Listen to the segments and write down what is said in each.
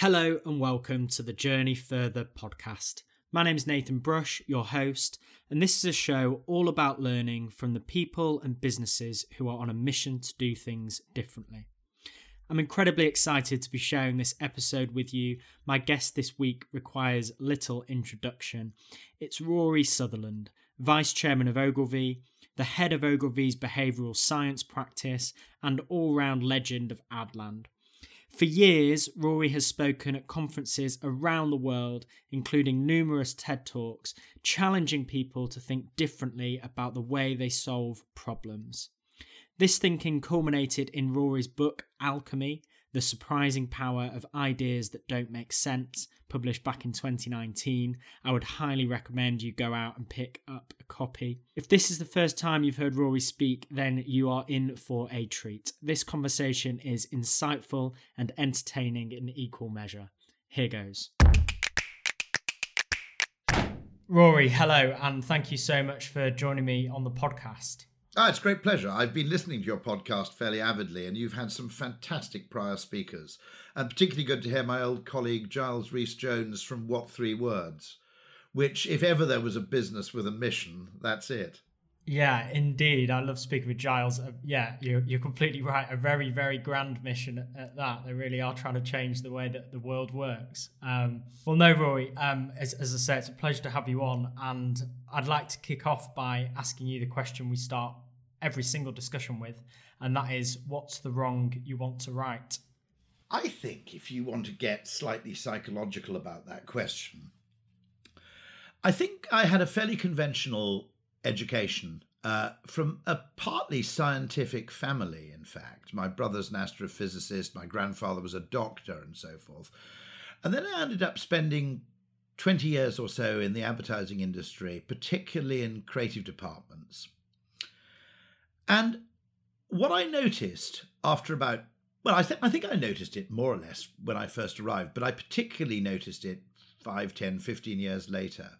Hello and welcome to the Journey Further podcast. My name is Nathan Brush, your host, and this is a show all about learning from the people and businesses who are on a mission to do things differently. I'm incredibly excited to be sharing this episode with you. My guest this week requires little introduction. It's Rory Sutherland, Vice Chairman of Ogilvy, the head of Ogilvy's behavioural science practice, and all round legend of Adland. For years, Rory has spoken at conferences around the world, including numerous TED Talks, challenging people to think differently about the way they solve problems. This thinking culminated in Rory's book Alchemy The Surprising Power of Ideas That Don't Make Sense, published back in 2019. I would highly recommend you go out and pick up a copy. If this is the first time you've heard Rory speak, then you are in for a treat. This conversation is insightful and entertaining in equal measure. Here goes. Rory, hello, and thank you so much for joining me on the podcast. Ah, it's great pleasure. I've been listening to your podcast fairly avidly, and you've had some fantastic prior speakers. And particularly good to hear my old colleague Giles Rhys Jones from What Three Words, which, if ever there was a business with a mission, that's it. Yeah, indeed. I love speaking with Giles. Uh, yeah, you're, you're completely right. A very, very grand mission at, at, that. They really are trying to change the way that the world works. Um, well, no, Rory, um, as, as I say, it's a pleasure to have you on. And I'd like to kick off by asking you the question we start every single discussion with. And that is what's the wrong you want to right? I think if you want to get slightly psychological about that question, I think I had a fairly conventional education uh, from a partly scientific family, in fact. My brother's an astrophysicist, my grandfather was a doctor, and so forth. And then I ended up spending 20 years or so in the advertising industry, particularly in creative departments. And what I noticed after about, well, I, th- I think I noticed it more or less when I first arrived, but I particularly noticed it 5, 10, 15 years later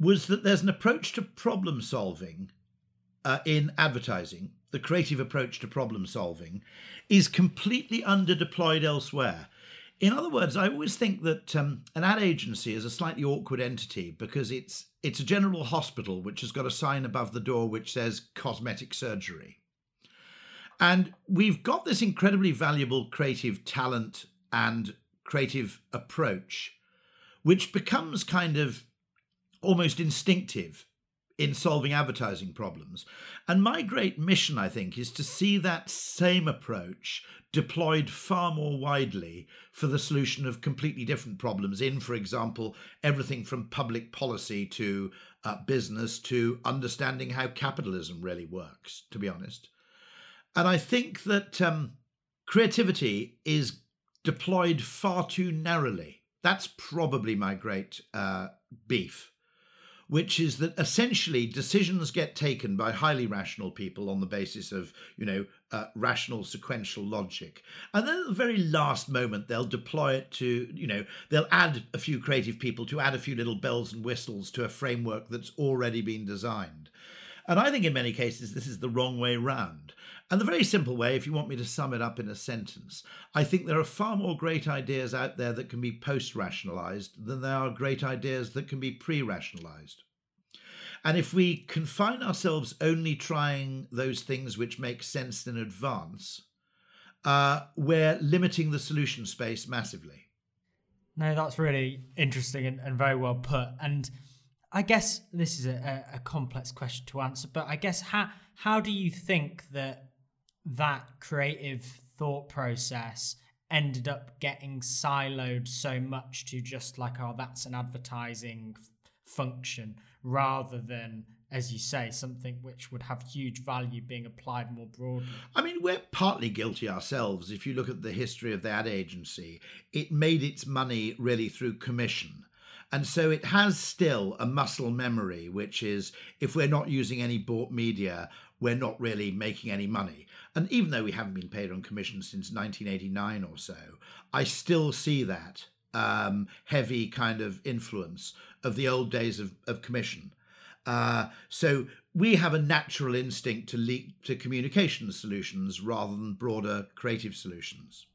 was that there's an approach to problem solving uh, in advertising, the creative approach to problem solving, is completely underdeployed elsewhere. In other words, I always think that um, an ad agency is a slightly awkward entity because it's it's a general hospital which has got a sign above the door which says cosmetic surgery. And we've got this incredibly valuable creative talent and creative approach, which becomes kind of almost instinctive in solving advertising problems. And my great mission, I think, is to see that same approach deployed far more widely for the solution of completely different problems, in, for example, everything from public policy to uh, business to understanding how capitalism really works, to be honest. And I think that um, creativity is deployed far too narrowly. That's probably my great uh, beef which is that essentially decisions get taken by highly rational people on the basis of, you know, uh, rational sequential logic. And then at the very last moment, they'll deploy it to, you know, they'll add a few creative people to add a few little bells and whistles to a framework that's already been designed. And I think in many cases, this is the wrong way round. And the very simple way, if you want me to sum it up in a sentence, I think there are far more great ideas out there that can be post rationalized than there are great ideas that can be pre rationalized. And if we confine ourselves only trying those things which make sense in advance, uh, we're limiting the solution space massively. No, that's really interesting and, and very well put. And I guess this is a, a, complex question to answer, but I guess how how do you think that that creative thought process ended up getting siloed so much to just like oh that's an advertising f- function rather than as you say something which would have huge value being applied more broadly. I mean we're partly guilty ourselves. If you look at the history of the ad agency it made its money really through commission. And so it has still a muscle memory, which is if we're not using any bought media, we're not really making any money. And even though we haven't been paid on commission since 1989 or so, I still see that um, heavy kind of influence of the old days of, of commission. Uh, so we have a natural instinct to leap to communication solutions rather than broader creative solutions.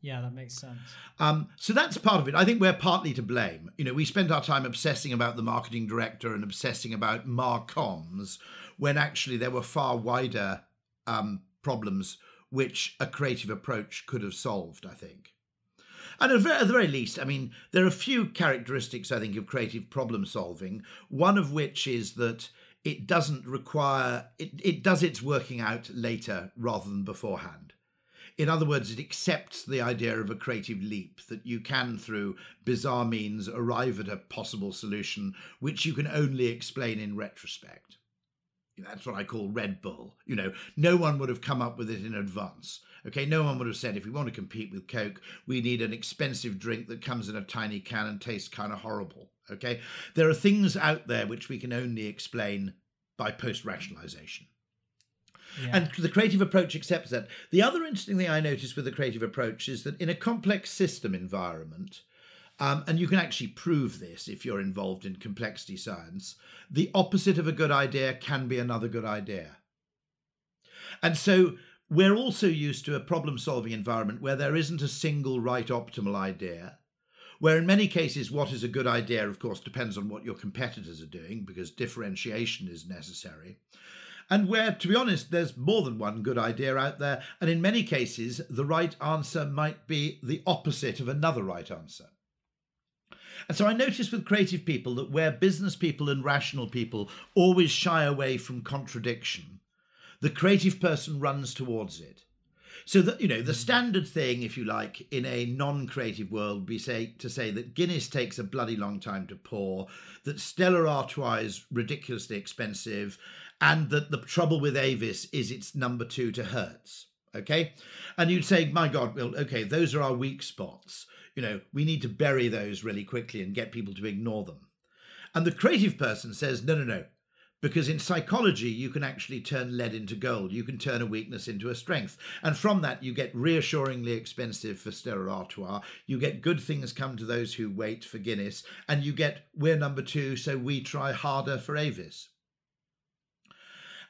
Yeah, that makes sense. Um, so that's part of it. I think we're partly to blame. You know, we spent our time obsessing about the marketing director and obsessing about Marcoms when actually there were far wider um, problems which a creative approach could have solved, I think. And at the very least, I mean, there are a few characteristics, I think, of creative problem solving, one of which is that it doesn't require, it, it does its working out later rather than beforehand. In other words, it accepts the idea of a creative leap that you can, through bizarre means, arrive at a possible solution which you can only explain in retrospect. That's what I call Red Bull. You know, no one would have come up with it in advance. Okay, no one would have said if we want to compete with Coke, we need an expensive drink that comes in a tiny can and tastes kind of horrible. Okay, there are things out there which we can only explain by post rationalization. Yeah. And the creative approach accepts that. The other interesting thing I noticed with the creative approach is that in a complex system environment, um, and you can actually prove this if you're involved in complexity science, the opposite of a good idea can be another good idea. And so we're also used to a problem solving environment where there isn't a single right optimal idea where in many cases what is a good idea of course depends on what your competitors are doing because differentiation is necessary and where, to be honest, there's more than one good idea out there. And in many cases, the right answer might be the opposite of another right answer. And so I notice with creative people that where business people and rational people always shy away from contradiction, the creative person runs towards it. So that you know the hmm. standard thing, if you like, in a non-creative world, would be say to say that Guinness takes a bloody long time to pour, that Stella Artois is ridiculously expensive, and that the trouble with Avis is it's number two to Hertz. Okay. And you'd say, my God, well, okay, those are our weak spots. You know, we need to bury those really quickly and get people to ignore them. And the creative person says, no, no, no. Because in psychology, you can actually turn lead into gold. You can turn a weakness into a strength. And from that, you get reassuringly expensive for Stella Artois. You get good things come to those who wait for Guinness. And you get, we're number two, so we try harder for Avis.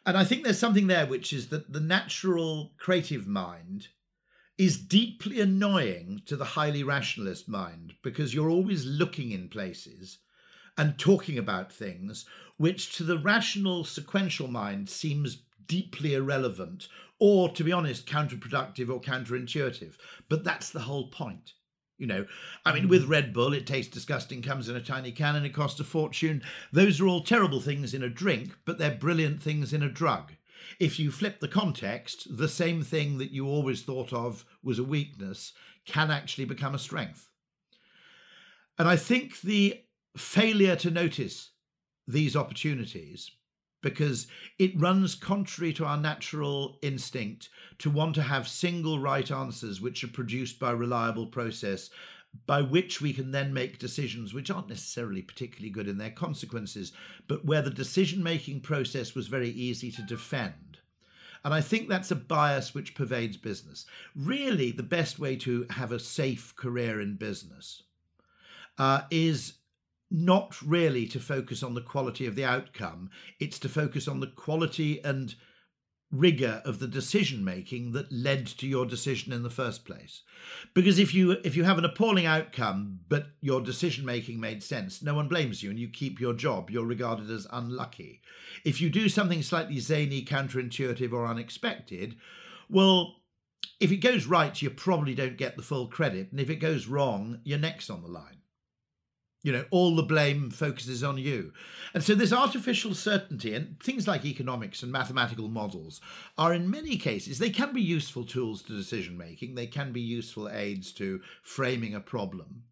And I think there's something there which is that the natural creative mind is deeply annoying to the highly rationalist mind because you're always looking in places and talking about things which to the rational sequential mind seems deeply irrelevant or to be honest counterproductive or counterintuitive but that's the whole point you know, I mean, with mm. Red Bull, it tastes disgusting, comes in a tiny can, and it costs a fortune. Those are all terrible things in a drink, but they're brilliant things in a drug. If you flip the context, the same thing that you always thought of was a weakness can actually become a strength. And I think the failure to notice these opportunities because it runs contrary to our natural instinct to want to have single right answers which are produced by reliable process by which we can then make decisions which aren't necessarily particularly good in their consequences, but where the decision making process was very easy to defend. And I think that's a bias which pervades business. Really, the best way to have a safe career in business uh, is not really to focus on the quality of the outcome, it's to focus on the quality and rigor of the decision making that led to your decision in the first place. Because if you if you have an appalling outcome but your decision making made sense no one blames you and you keep your job. You're regarded as unlucky. If you do something slightly zany counterintuitive or unexpected well if it goes right you probably don't get the full credit. And if it goes wrong you're next on the line you know, all the blame focuses on you. And so, this artificial certainty and things like economics and mathematical models are, in many cases, they can be useful tools to decision making, they can be useful aids to framing a problem.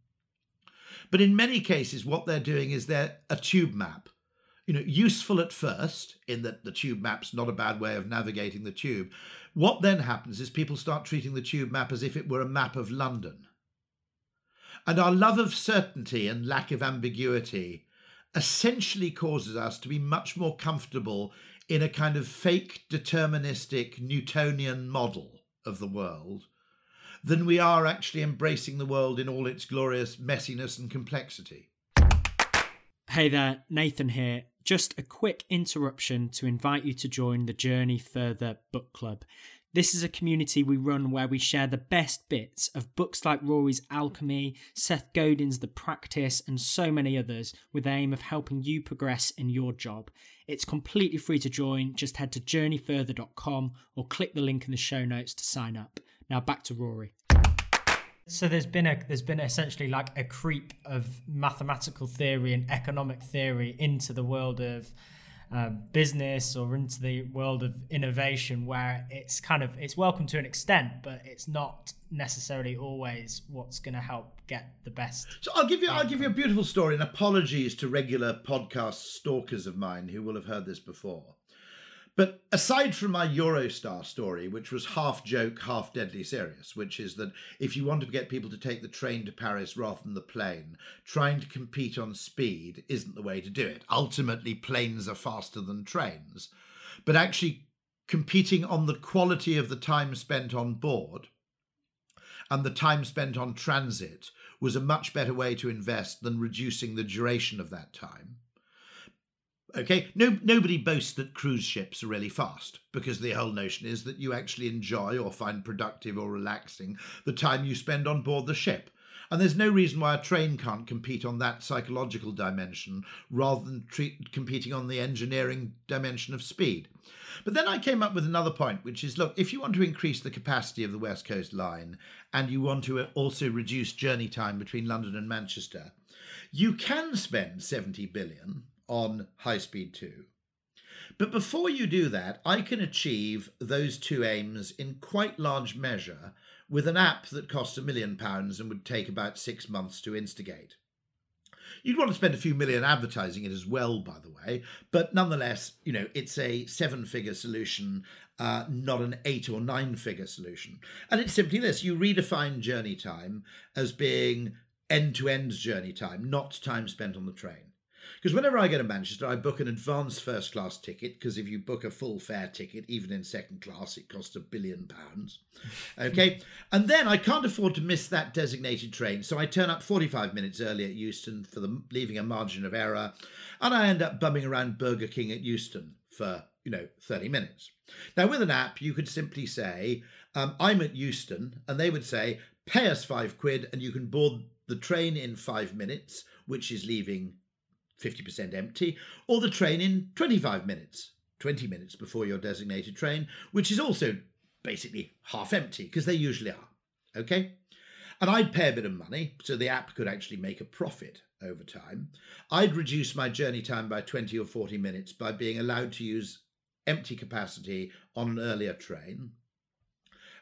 But in many cases, what they're doing is they're a tube map. You know, useful at first, in that the tube map's not a bad way of navigating the tube. What then happens is people start treating the tube map as if it were a map of London and our love of certainty and lack of ambiguity essentially causes us to be much more comfortable in a kind of fake deterministic Newtonian model of the world than we are actually embracing the world in all its glorious messiness and complexity. Hey there, Nathan here. Just a quick interruption to invite you to join the Journey Further book club. This is a community we run where we share the best bits of books like Rory's Alchemy, Seth Godin's The Practice, and so many others with the aim of helping you progress in your job. It's completely free to join. Just head to journeyfurther.com or click the link in the show notes to sign up. Now back to Rory. So there's been a there's been essentially like a creep of mathematical theory and economic theory into the world of uh, business or into the world of innovation where it's kind of it's welcome to an extent but it's not necessarily always what's going to help get the best so i'll give you i'll give you a beautiful story and apologies to regular podcast stalkers of mine who will have heard this before but aside from my Eurostar story, which was half joke, half deadly serious, which is that if you want to get people to take the train to Paris rather than the plane, trying to compete on speed isn't the way to do it. Ultimately, planes are faster than trains. But actually, competing on the quality of the time spent on board and the time spent on transit was a much better way to invest than reducing the duration of that time. Okay, no, nobody boasts that cruise ships are really fast because the whole notion is that you actually enjoy or find productive or relaxing the time you spend on board the ship. And there's no reason why a train can't compete on that psychological dimension rather than treat, competing on the engineering dimension of speed. But then I came up with another point, which is look, if you want to increase the capacity of the West Coast line and you want to uh, also reduce journey time between London and Manchester, you can spend 70 billion on High Speed 2. But before you do that, I can achieve those two aims in quite large measure with an app that costs a million pounds and would take about six months to instigate. You'd want to spend a few million advertising it as well, by the way, but nonetheless, you know, it's a seven figure solution, uh, not an eight or nine figure solution. And it's simply this you redefine journey time as being end to end journey time, not time spent on the train. Because whenever I go to Manchester, I book an advanced first class ticket. Because if you book a full fare ticket, even in second class, it costs a billion pounds. Okay. and then I can't afford to miss that designated train. So I turn up 45 minutes early at Euston for the leaving a margin of error. And I end up bumming around Burger King at Euston for, you know, 30 minutes. Now, with an app, you could simply say, um, I'm at Euston, and they would say, pay us five quid and you can board the train in five minutes, which is leaving 50% empty, or the train in 25 minutes, 20 minutes before your designated train, which is also basically half empty because they usually are. Okay? And I'd pay a bit of money so the app could actually make a profit over time. I'd reduce my journey time by 20 or 40 minutes by being allowed to use empty capacity on an earlier train.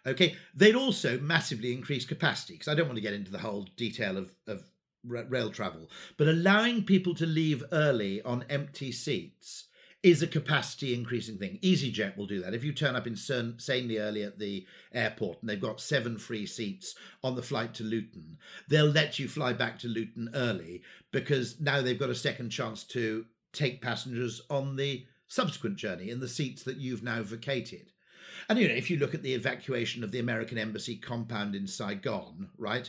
Okay, they'd also massively increase capacity because I don't want to get into the whole detail of, of rail travel, but allowing people to leave early on empty seats is a capacity increasing thing. EasyJet will do that. If you turn up insanely early at the airport and they've got seven free seats on the flight to Luton, they'll let you fly back to Luton early because now they've got a second chance to take passengers on the subsequent journey in the seats that you've now vacated. And you know, if you look at the evacuation of the American embassy compound in Saigon, right,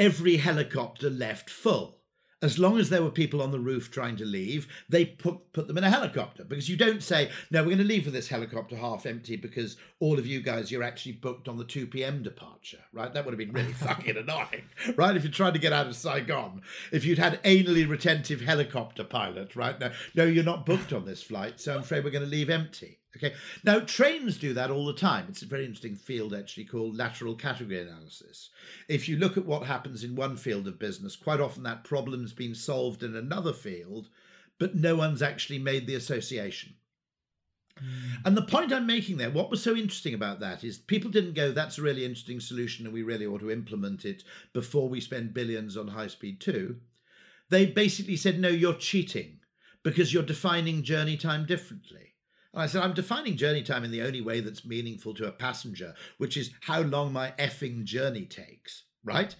every helicopter left full. As long as there were people on the roof trying to leave, they put, put them in a helicopter because you don't say, no, we're going to leave with this helicopter half empty because all of you guys, you're actually booked on the 2 p.m. departure, right? That would have been really fucking annoying, right? If you tried to get out of Saigon, if you'd had anally retentive helicopter pilot, right? No, no, you're not booked on this flight, so I'm afraid we're going to leave empty. Okay. Now, trains do that all the time. It's a very interesting field actually called lateral category analysis. If you look at what happens in one field of business, quite often that problem's been solved in another field, but no one's actually made the association. Mm. And the point I'm making there, what was so interesting about that is people didn't go, that's a really interesting solution and we really ought to implement it before we spend billions on high speed 2. They basically said, no, you're cheating because you're defining journey time differently. And I said, I'm defining journey time in the only way that's meaningful to a passenger, which is how long my effing journey takes, right?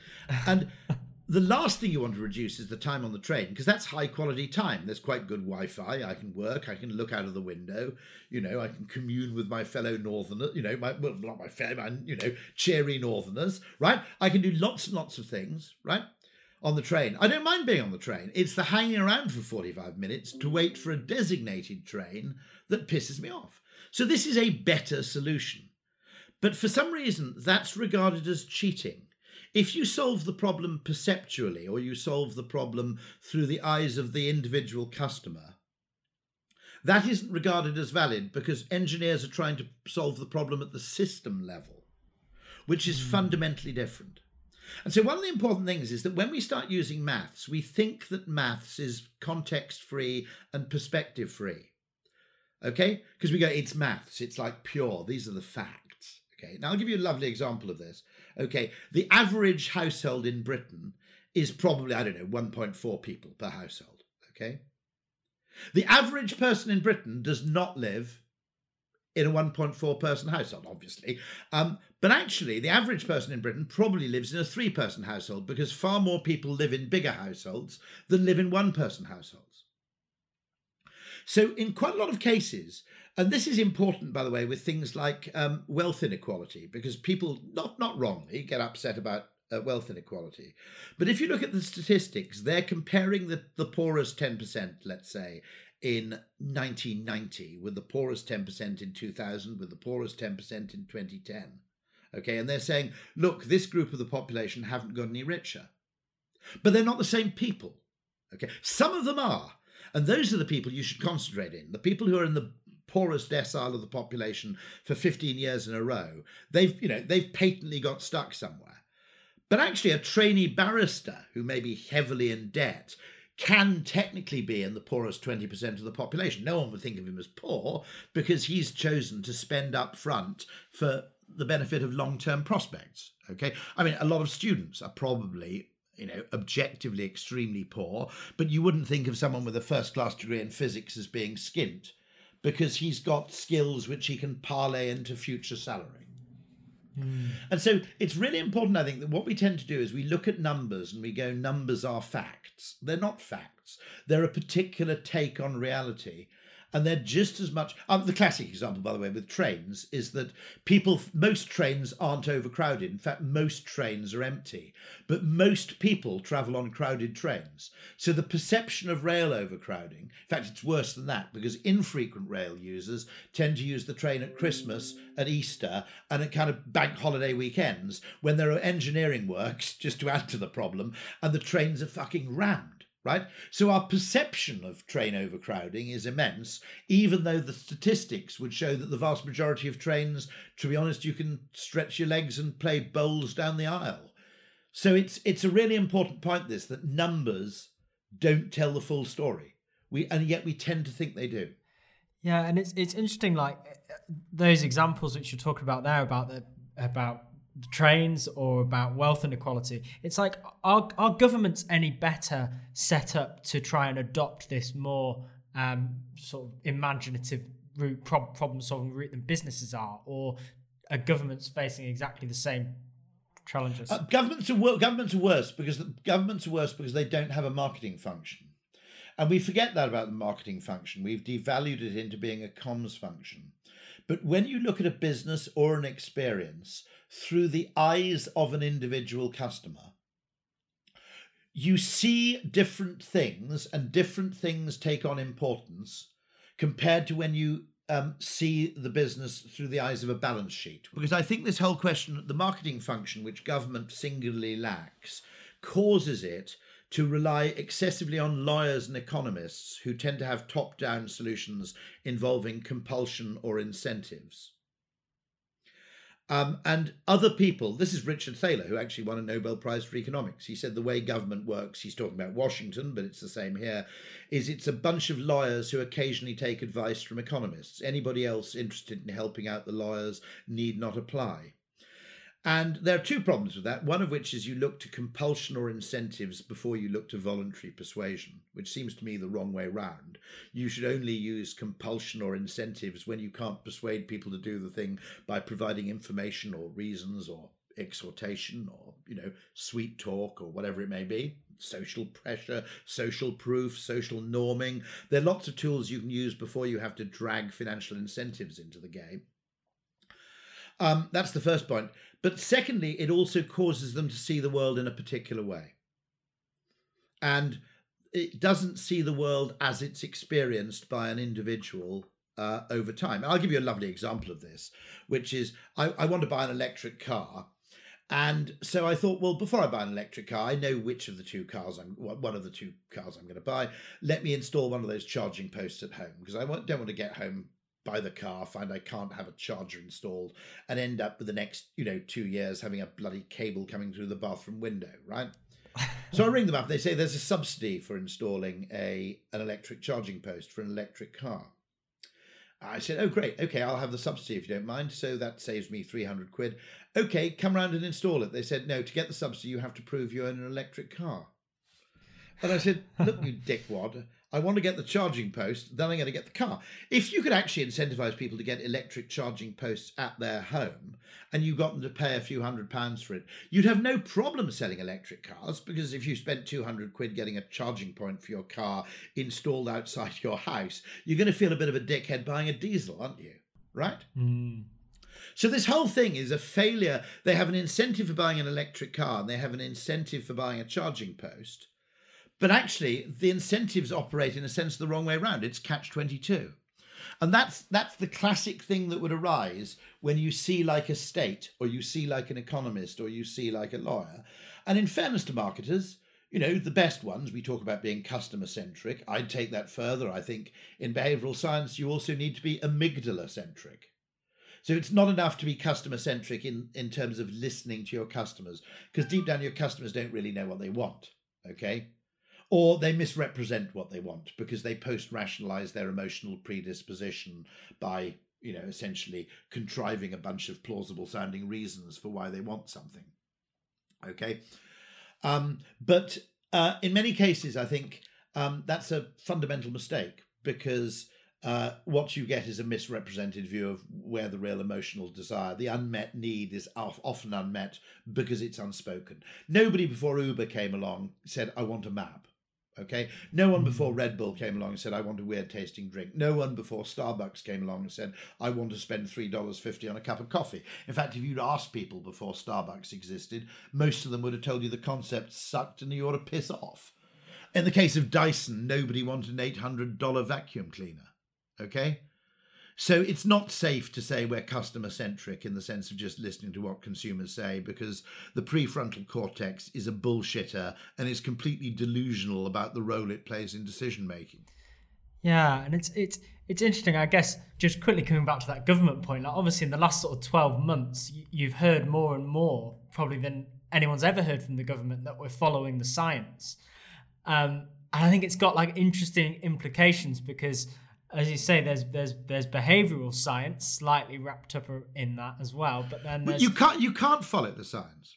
and the last thing you want to reduce is the time on the train because that's high quality time. There's quite good Wi Fi. I can work. I can look out of the window. You know, I can commune with my fellow Northerners, you know, my, well, not my fellow, my, you know, cheery Northerners, right? I can do lots and lots of things, right? on the train. I don't mind being on the train. It's the hanging around for 45 minutes to wait for a designated train that pisses me off. So this is a better solution. But for some reason, that's regarded as cheating. If you solve the problem perceptually or you solve the problem through the eyes of the individual customer, that isn't regarded as valid because engineers are trying to solve the problem at the system level, which is mm. fundamentally different. And so, one of the important things is that when we start using maths, we think that maths is context free and perspective free. Okay? Because we go, it's maths, it's like pure, these are the facts. Okay? Now, I'll give you a lovely example of this. Okay? The average household in Britain is probably, I don't know, 1.4 people per household. Okay? The average person in Britain does not live in a 1.4 person household, obviously. Um, but actually, the average person in Britain probably lives in a three person household because far more people live in bigger households than live in one person households. So, in quite a lot of cases, and this is important, by the way, with things like um, wealth inequality, because people, not, not wrongly, get upset about uh, wealth inequality. But if you look at the statistics, they're comparing the, the poorest 10%, let's say, in 1990 with the poorest 10% in 2000 with the poorest 10% in 2010 okay and they're saying look this group of the population haven't got any richer. But they're not the same people. Okay some of them are and those are the people you should concentrate in the people who are in the poorest decile of the population for 15 years in a row they've you know they've patently got stuck somewhere but actually a trainee barrister who may be heavily in debt can technically be in the poorest 20% of the population. No one would think of him as poor because he's chosen to spend up front for the benefit of long term prospects. Okay. I mean, a lot of students are probably you know, objectively extremely poor, but you wouldn't think of someone with a first class degree in physics as being skint because he's got skills which he can parlay into future salary. Mm. And so it's really important, I think, that what we tend to do is we look at numbers and we go, numbers are facts. They're not facts, they're a particular take on reality and they're just as much. Um, the classic example, by the way, with trains is that people, most trains aren't overcrowded. In fact, most trains are empty, but most people travel on crowded trains. So the perception of rail overcrowding, in fact, it's worse than that because infrequent rail users tend to use the train at Christmas, at Easter, and at kind of bank holiday weekends when there are engineering works, just to add to the problem, and the trains are fucking rammed right? So our perception of train overcrowding is immense, even though the statistics would show that the vast majority of trains, to be honest, you can stretch your legs and play bowls down the aisle. So it's it's a really important point this that numbers don't tell the full story. We and yet we tend to think they do. Yeah, and it's it's interesting like those examples which you're talking about there about the about trains or about wealth inequality. It's like our our government's any better set up to try and adopt this more um, sort of imaginative route, problem solving route than businesses are, or a government's facing exactly the same challenges. Uh, governments are wor- governments are worse because the, governments are worse because they don't have a marketing function. And we forget that about the marketing function. We've devalued it into being a comms function. But when you look at a business or an experience, through the eyes of an individual customer. You see different things, and different things take on importance compared to when you um, see the business through the eyes of a balance sheet. Because I think this whole question, the marketing function, which government singularly lacks, causes it to rely excessively on lawyers and economists who tend to have top down solutions involving compulsion or incentives. Um, and other people, this is Richard Thaler, who actually won a Nobel Prize for Economics. He said the way government works, he's talking about Washington, but it's the same here, is it's a bunch of lawyers who occasionally take advice from economists. Anybody else interested in helping out the lawyers need not apply. And there are two problems with that. One of which is you look to compulsion or incentives before you look to voluntary persuasion, which seems to me the wrong way round. You should only use compulsion or incentives when you can't persuade people to do the thing by providing information or reasons or exhortation or, you know, sweet talk or whatever it may be. Social pressure, social proof, social norming. There are lots of tools you can use before you have to drag financial incentives into the game. Um, that's the first point. But secondly, it also causes them to see the world in a particular way. And it doesn't see the world as it's experienced by an individual uh, over time. I'll give you a lovely example of this, which is I, I want to buy an electric car. And so I thought, well, before I buy an electric car, I know which of the two cars I'm one of the two cars I'm going to buy. Let me install one of those charging posts at home because I don't want to get home buy the car, find I can't have a charger installed, and end up with the next, you know, two years having a bloody cable coming through the bathroom window, right? so I ring them up. They say there's a subsidy for installing a an electric charging post for an electric car. I said, "Oh, great. Okay, I'll have the subsidy if you don't mind. So that saves me three hundred quid. Okay, come round and install it." They said, "No, to get the subsidy, you have to prove you own an electric car." And I said, "Look, you dickwad." I want to get the charging post, then I'm going to get the car. If you could actually incentivize people to get electric charging posts at their home and you got them to pay a few hundred pounds for it, you'd have no problem selling electric cars because if you spent 200 quid getting a charging point for your car installed outside your house, you're going to feel a bit of a dickhead buying a diesel, aren't you? Right? Mm. So this whole thing is a failure. They have an incentive for buying an electric car and they have an incentive for buying a charging post but actually, the incentives operate in a sense the wrong way around. It's catch 22. And that's that's the classic thing that would arise when you see like a state, or you see like an economist, or you see like a lawyer. And in fairness to marketers, you know, the best ones, we talk about being customer centric. I'd take that further. I think in behavioral science, you also need to be amygdala centric. So it's not enough to be customer centric in, in terms of listening to your customers, because deep down, your customers don't really know what they want. Okay or they misrepresent what they want because they post rationalize their emotional predisposition by you know essentially contriving a bunch of plausible sounding reasons for why they want something okay um, but uh, in many cases i think um, that's a fundamental mistake because uh, what you get is a misrepresented view of where the real emotional desire, the unmet need, is often unmet because it's unspoken. Nobody before Uber came along said, I want a map. Okay. No one hmm. before Red Bull came along and said, I want a weird tasting drink. No one before Starbucks came along and said, I want to spend $3.50 on a cup of coffee. In fact, if you'd asked people before Starbucks existed, most of them would have told you the concept sucked and you ought to piss off. In the case of Dyson, nobody wanted an $800 vacuum cleaner. Okay. So it's not safe to say we're customer centric in the sense of just listening to what consumers say because the prefrontal cortex is a bullshitter and is completely delusional about the role it plays in decision making. Yeah, and it's it's it's interesting. I guess just quickly coming back to that government point, like obviously in the last sort of twelve months, you've heard more and more probably than anyone's ever heard from the government that we're following the science. Um, and I think it's got like interesting implications because as you say, there's there's there's behavioural science slightly wrapped up in that as well. But then well, you can't you can't follow the science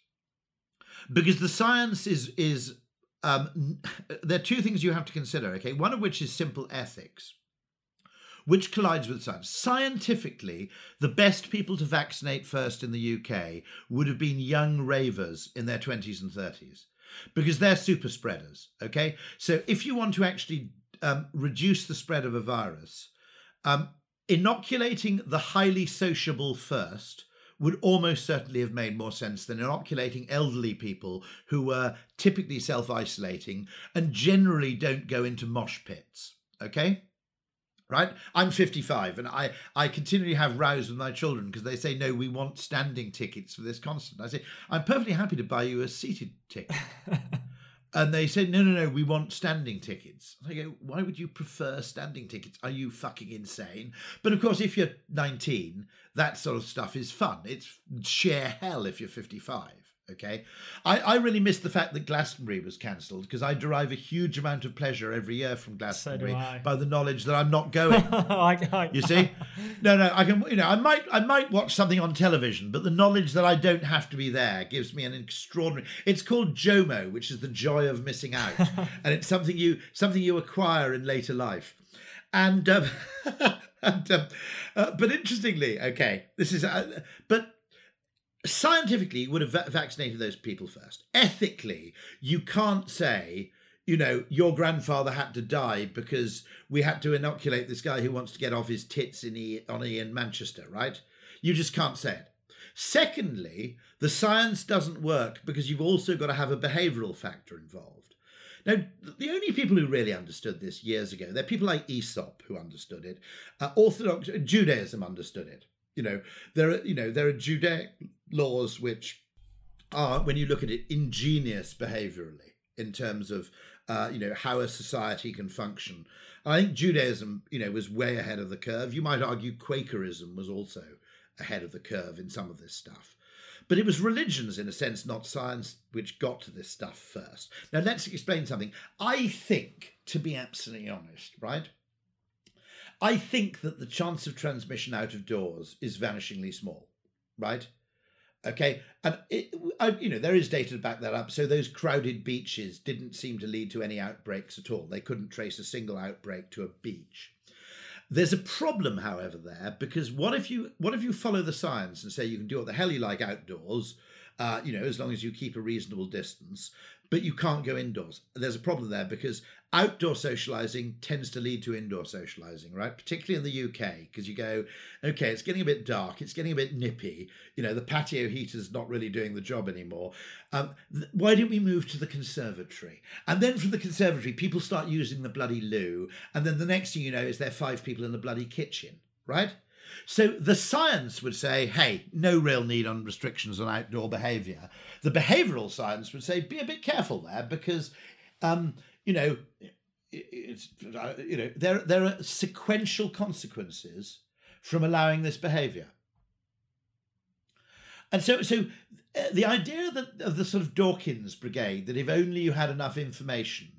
because the science is is um, there are two things you have to consider. Okay, one of which is simple ethics, which collides with science. Scientifically, the best people to vaccinate first in the UK would have been young ravers in their twenties and thirties because they're super spreaders. Okay, so if you want to actually um, reduce the spread of a virus, um, inoculating the highly sociable first would almost certainly have made more sense than inoculating elderly people who were typically self isolating and generally don't go into mosh pits. Okay? Right? I'm 55 and I, I continually have rows with my children because they say, no, we want standing tickets for this concert. I say, I'm perfectly happy to buy you a seated ticket. And they said, no, no, no, we want standing tickets. I go, why would you prefer standing tickets? Are you fucking insane? But of course, if you're 19, that sort of stuff is fun. It's sheer hell if you're 55. Okay, I, I really miss the fact that Glastonbury was cancelled because I derive a huge amount of pleasure every year from Glastonbury so by the knowledge that I'm not going. you see, no, no, I can, you know, I might, I might watch something on television, but the knowledge that I don't have to be there gives me an extraordinary. It's called JOMO, which is the joy of missing out, and it's something you, something you acquire in later life, and. Um, and um, uh, but interestingly, okay, this is, uh, but scientifically you would have va- vaccinated those people first ethically you can't say you know your grandfather had to die because we had to inoculate this guy who wants to get off his tits in e- on e in manchester right you just can't say it secondly the science doesn't work because you've also got to have a behavioral factor involved Now, the only people who really understood this years ago, they're people like Aesop who understood it. Uh, Orthodox Judaism understood it. You know, there are you know there are Judaic laws which are, when you look at it, ingenious behaviorally in terms of uh, you know how a society can function. I think Judaism, you know, was way ahead of the curve. You might argue Quakerism was also ahead of the curve in some of this stuff. But it was religions, in a sense, not science, which got to this stuff first. Now, let's explain something. I think, to be absolutely honest, right? I think that the chance of transmission out of doors is vanishingly small, right? Okay, and it, I, you know there is data to back that up. So those crowded beaches didn't seem to lead to any outbreaks at all. They couldn't trace a single outbreak to a beach. There's a problem, however, there because what if you what if you follow the science and say you can do what the hell you like outdoors, uh, you know, as long as you keep a reasonable distance, but you can't go indoors. There's a problem there because outdoor socializing tends to lead to indoor socializing, right? Particularly in the UK, because you go, okay, it's getting a bit dark, it's getting a bit nippy, you know, the patio heater's not really doing the job anymore. Um, th- why don't we move to the conservatory? And then from the conservatory, people start using the bloody loo, and then the next thing you know is there are five people in the bloody kitchen, right? So the science would say, hey, no real need on restrictions on outdoor behaviour. The behavioural science would say, be a bit careful there because, um, you know, it's you know there there are sequential consequences from allowing this behaviour. And so, so uh, the idea that of the sort of Dawkins brigade that if only you had enough information,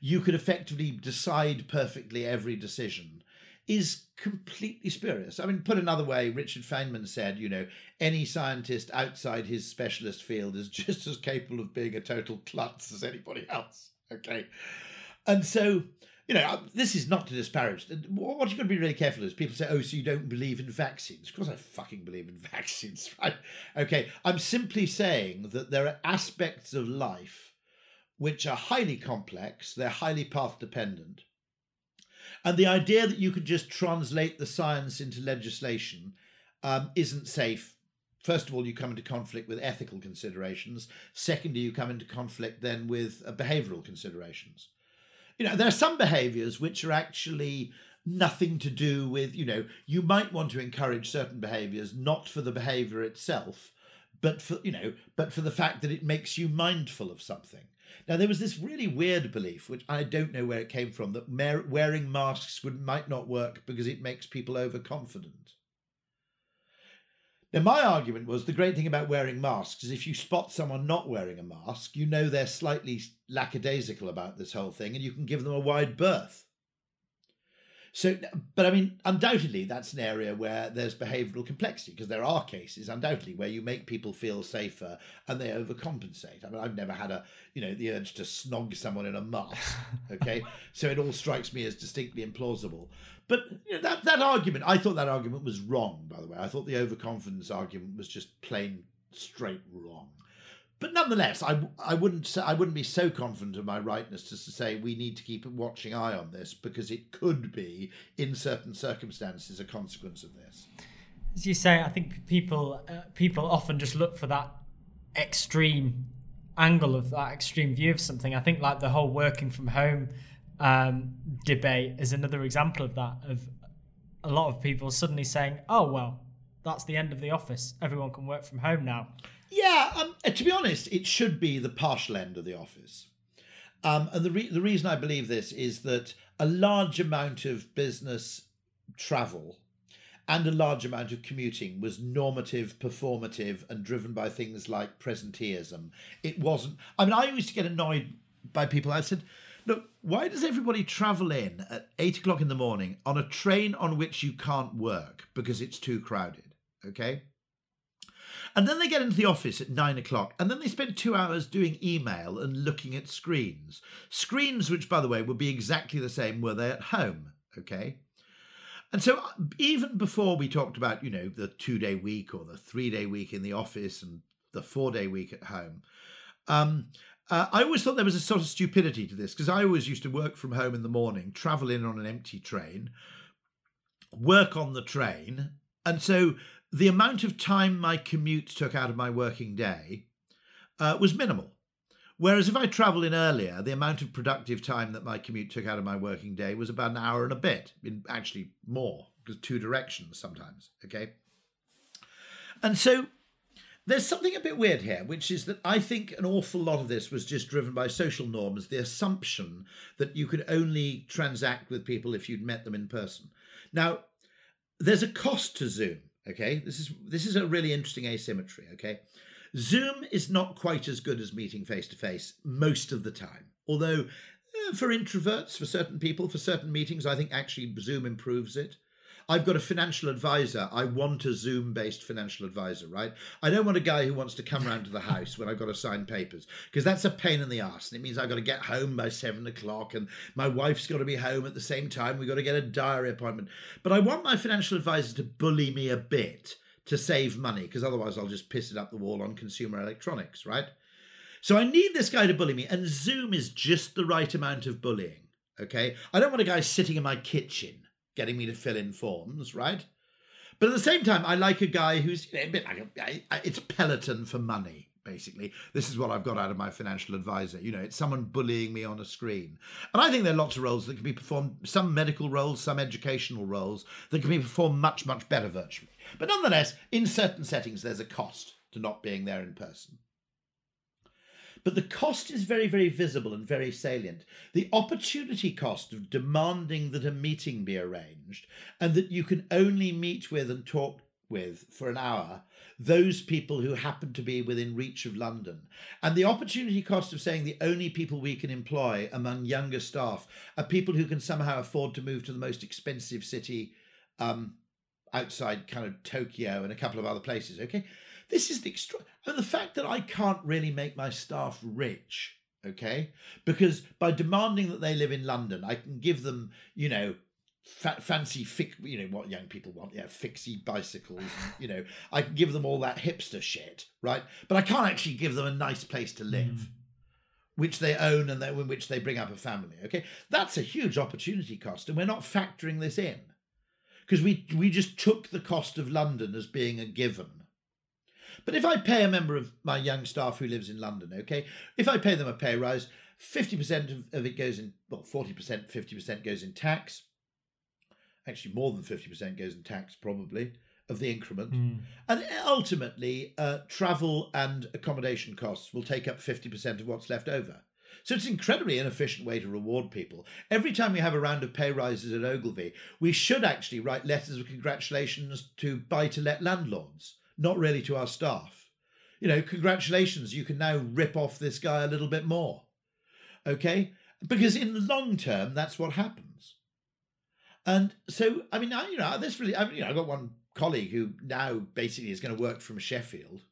you could effectively decide perfectly every decision is completely spurious. I mean, put another way, Richard Feynman said, you know, any scientist outside his specialist field is just as capable of being a total klutz as anybody else. Okay. And so, you know, uh, this is not to disparage. What you've got to be really careful is people say, oh, so you don't believe in vaccines. Of course, I fucking believe in vaccines, right? Okay. I'm simply saying that there are aspects of life which are highly complex, they're highly path dependent and the idea that you could just translate the science into legislation um, isn't safe. First of all, you come into conflict with ethical considerations. Secondly, you come into conflict then with uh, behavioral considerations. You know, there are some behaviors which are actually nothing to do with, you know, you might want to encourage certain behaviors not for the behavior itself, but for, you know, but for the fact that it makes you mindful of something. Now, there was this really weird belief, which I don't know where it came from, that wearing masks would might not work because it makes people overconfident. Now, my argument was the great thing about wearing masks is if you spot someone not wearing a mask, you know they're slightly lackadaisical about this whole thing and you can give them a wide berth. So, but I mean, undoubtedly, that's an area where there's behavioural complexity because there are cases, undoubtedly, where you make people feel safer and they overcompensate. I mean, I've never had a, you know, the urge to snog someone in a mask. Okay, so it all strikes me as distinctly implausible. But you know, that that argument, I thought that argument was wrong. By the way, I thought the overconfidence argument was just plain straight wrong but nonetheless, I, I wouldn't I wouldn't be so confident of my rightness as to say we need to keep a watching eye on this because it could be, in certain circumstances, a consequence of this. As you say, I think people uh, people often just look for that extreme angle of that extreme view of something. I think like the whole working from home um, debate is another example of that. Of a lot of people suddenly saying, "Oh well, that's the end of the office. Everyone can work from home now." Yeah, um, to be honest, it should be the partial end of the office. Um, and the re- the reason I believe this is that a large amount of business travel and a large amount of commuting was normative, performative, and driven by things like presenteeism. It wasn't. I mean, I used to get annoyed by people. I said, "Look, why does everybody travel in at eight o'clock in the morning on a train on which you can't work because it's too crowded?" Okay. And then they get into the office at nine o'clock, and then they spend two hours doing email and looking at screens. Screens, which, by the way, would be exactly the same were they at home. Okay. And so, even before we talked about, you know, the two day week or the three day week in the office and the four day week at home, um, uh, I always thought there was a sort of stupidity to this because I always used to work from home in the morning, travel in on an empty train, work on the train. And so the amount of time my commute took out of my working day uh, was minimal. Whereas if I travel in earlier, the amount of productive time that my commute took out of my working day was about an hour and a bit, in actually more, because two directions sometimes. Okay. And so there's something a bit weird here, which is that I think an awful lot of this was just driven by social norms, the assumption that you could only transact with people if you'd met them in person. Now, there's a cost to Zoom. Okay, this is this is a really interesting asymmetry. Okay, Zoom is not quite as good as meeting face to face most of the time. Although, eh, for introverts, for certain people, for certain meetings, I think actually Zoom improves it. I've got a financial advisor. I want a Zoom based financial advisor, right? I don't want a guy who wants to come round to the house when I've got to sign papers because that's a pain in the ass. And it means I've got to get home by seven o'clock and my wife's got to be home at the same time. We've got to get a diary appointment. But I want my financial advisor to bully me a bit to save money because otherwise I'll just piss it up the wall on consumer electronics, right? So I need this guy to bully me, and Zoom is just the right amount of bullying. Okay, I don't want a guy sitting in my kitchen getting me to fill in forms, right? But at the same time, I like a guy who's you know, a bit like a, it's Peloton for money. Basically, this is what I've got out of my financial advisor. You know, it's someone bullying me on a screen. And I think there are lots of roles that can be performed, some medical roles, some educational roles that can be performed much, much better virtually. But nonetheless, in certain settings, there's a cost to not being there in person. But the cost is very, very visible and very salient. The opportunity cost of demanding that a meeting be arranged and that you can only meet with and talk with for an hour those people who happen to be within reach of London. And the opportunity cost of saying the only people we can employ among younger staff are people who can somehow afford to move to the most expensive city um, outside kind of Tokyo and a couple of other places. Okay. This is the extra. And the fact that I can't really make my staff rich, okay, because by demanding that they live in London, I can give them, you know, fa- fancy, you know, what young people want, yeah, fixie bicycles, and, you know, I can give them all that hipster shit, right? But I can't actually give them a nice place to live. Mm. Which they own and in which they bring up a family. Okay, that's a huge opportunity cost, and we're not factoring this in because we we just took the cost of London as being a given but if I pay a member of my young staff who lives in London, okay, if I pay them a pay rise, 50% of, of it goes in, well, 40%, 50% goes in tax. Actually, more than 50% goes in tax, probably, of the increment. Mm. And ultimately, uh, travel and accommodation costs will take up 50% of what's left over. So it's an incredibly inefficient way to reward people. Every time we have a round of pay rises at Ogilvy, we should actually write letters of congratulations to buy to let landlords not really to our staff. You know, congratulations, you can now rip off this guy a little bit more. Okay? Because in the long term, that's what happens. And so, I mean, I, you know, this really, I mean, you know, I've got one colleague who now basically is going to work from Sheffield.